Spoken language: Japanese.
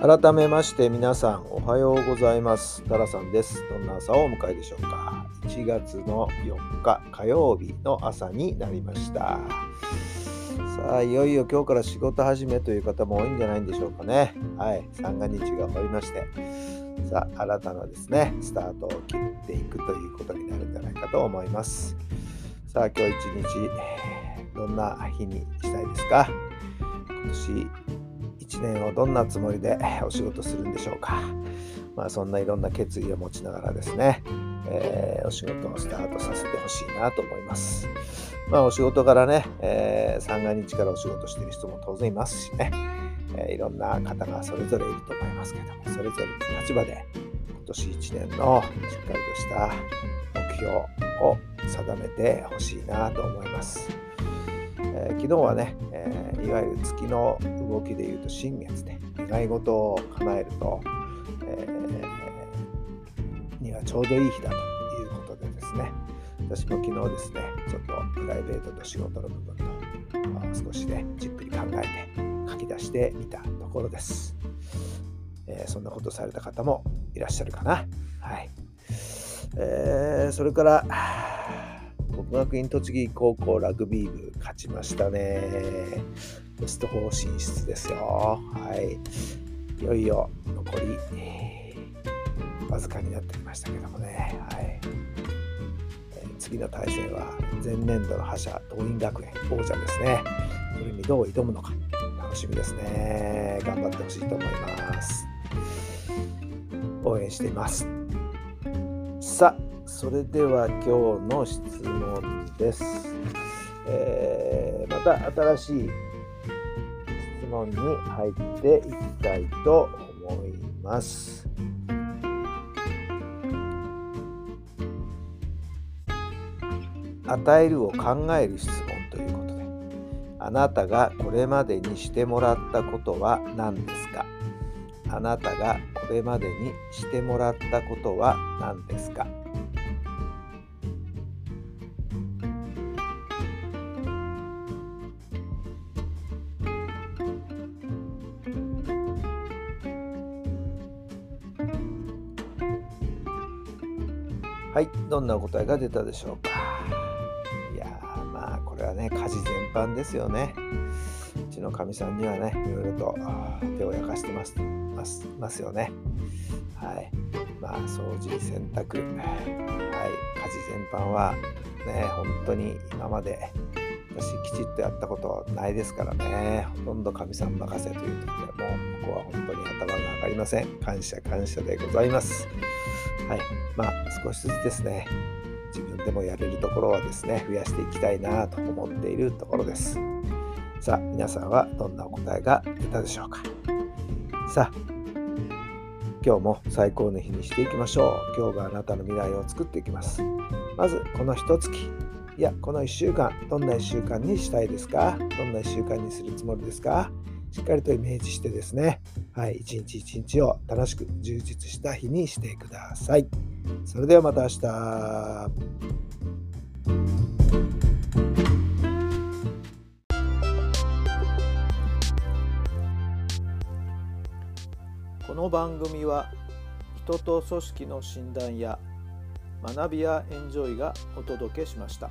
改めまして皆さんおはようございます。タラさんです。どんな朝をお迎えでしょうか。1月の4日火曜日の朝になりました。さあいよいよ今日から仕事始めという方も多いんじゃないんでしょうかね。はい三が日が終わりまして。さあ新たなですねスタートを切っていくということになるんじゃないかと思います。さあ今日一日どんな日にしたいですか？今年1年をどんなつもりでお仕事するんでしょうか。まあ、そんないろんな決意を持ちながらですね、えー、お仕事をスタートさせてほしいなと思います。まあ、お仕事からね、えー、三が日からお仕事してる人も当然いますしね、えー、いろんな方がそれぞれいると思いますけども、それぞれの立場で今年1年のしっかりとした目標を定めてほしいなと思います。えー、昨日はね、えー、いわゆる月の動きでいうと新月で願い事を叶えると、えー、にはちょうどいい日だということでですね。私も昨日ですねちょっとプライベートと仕事の部分と、まあ、少しねじっくり考えて書き出してみたところです、えー、そんなことされた方もいらっしゃるかな。はい、えー、それから国学院栃木高校ラグビー部勝ちましたね。ベスト4進出ですよ。はい。いよいよ残り、わずかになってきましたけどもね。はい。えー、次の対戦は前年度の覇者、桐蔭学園王者ですね。それにどう挑むのか楽しみですね。頑張ってほしいと思います。応援しています。それでは今日の質問です。えー、また新しい質問に入っていきたいと思います。与えるを考える質問ということで、あなたがこれまでにしてもらったことは何ですか？あなたがこれまでにしてもらったことは何ですか？はい、どんなお答えが出たでしょうか？いやまあこれはね、家事全般ですよね。うちのかみさんにはね、いろいろと手を焼かしてますますますよね。はい。まあ掃除、洗濯、はい、家事全般はね、本当に今まで私きちっとやったことないですからね、ほとんどかみさん任せという時でもうここは本当に頭が上がりません。感謝感謝でございます。はい。まあ、少しずつですね、自分でもやれるところはですね、増やしていきたいなと思っているところです。さあ、皆さんはどんなお答えが出たでしょうか。さあ、今日も最高の日にしていきましょう。今日があなたの未来を作っていきます。まず、この一月、いや、この1週間、どんな1週間にしたいですか？どんな1週間にするつもりですか？しっかりとイメージしてですね、はい、一日一日を楽しく充実した日にしてください。それではまた明日。この番組は人と組織の診断や学びやエンジョイがお届けしました。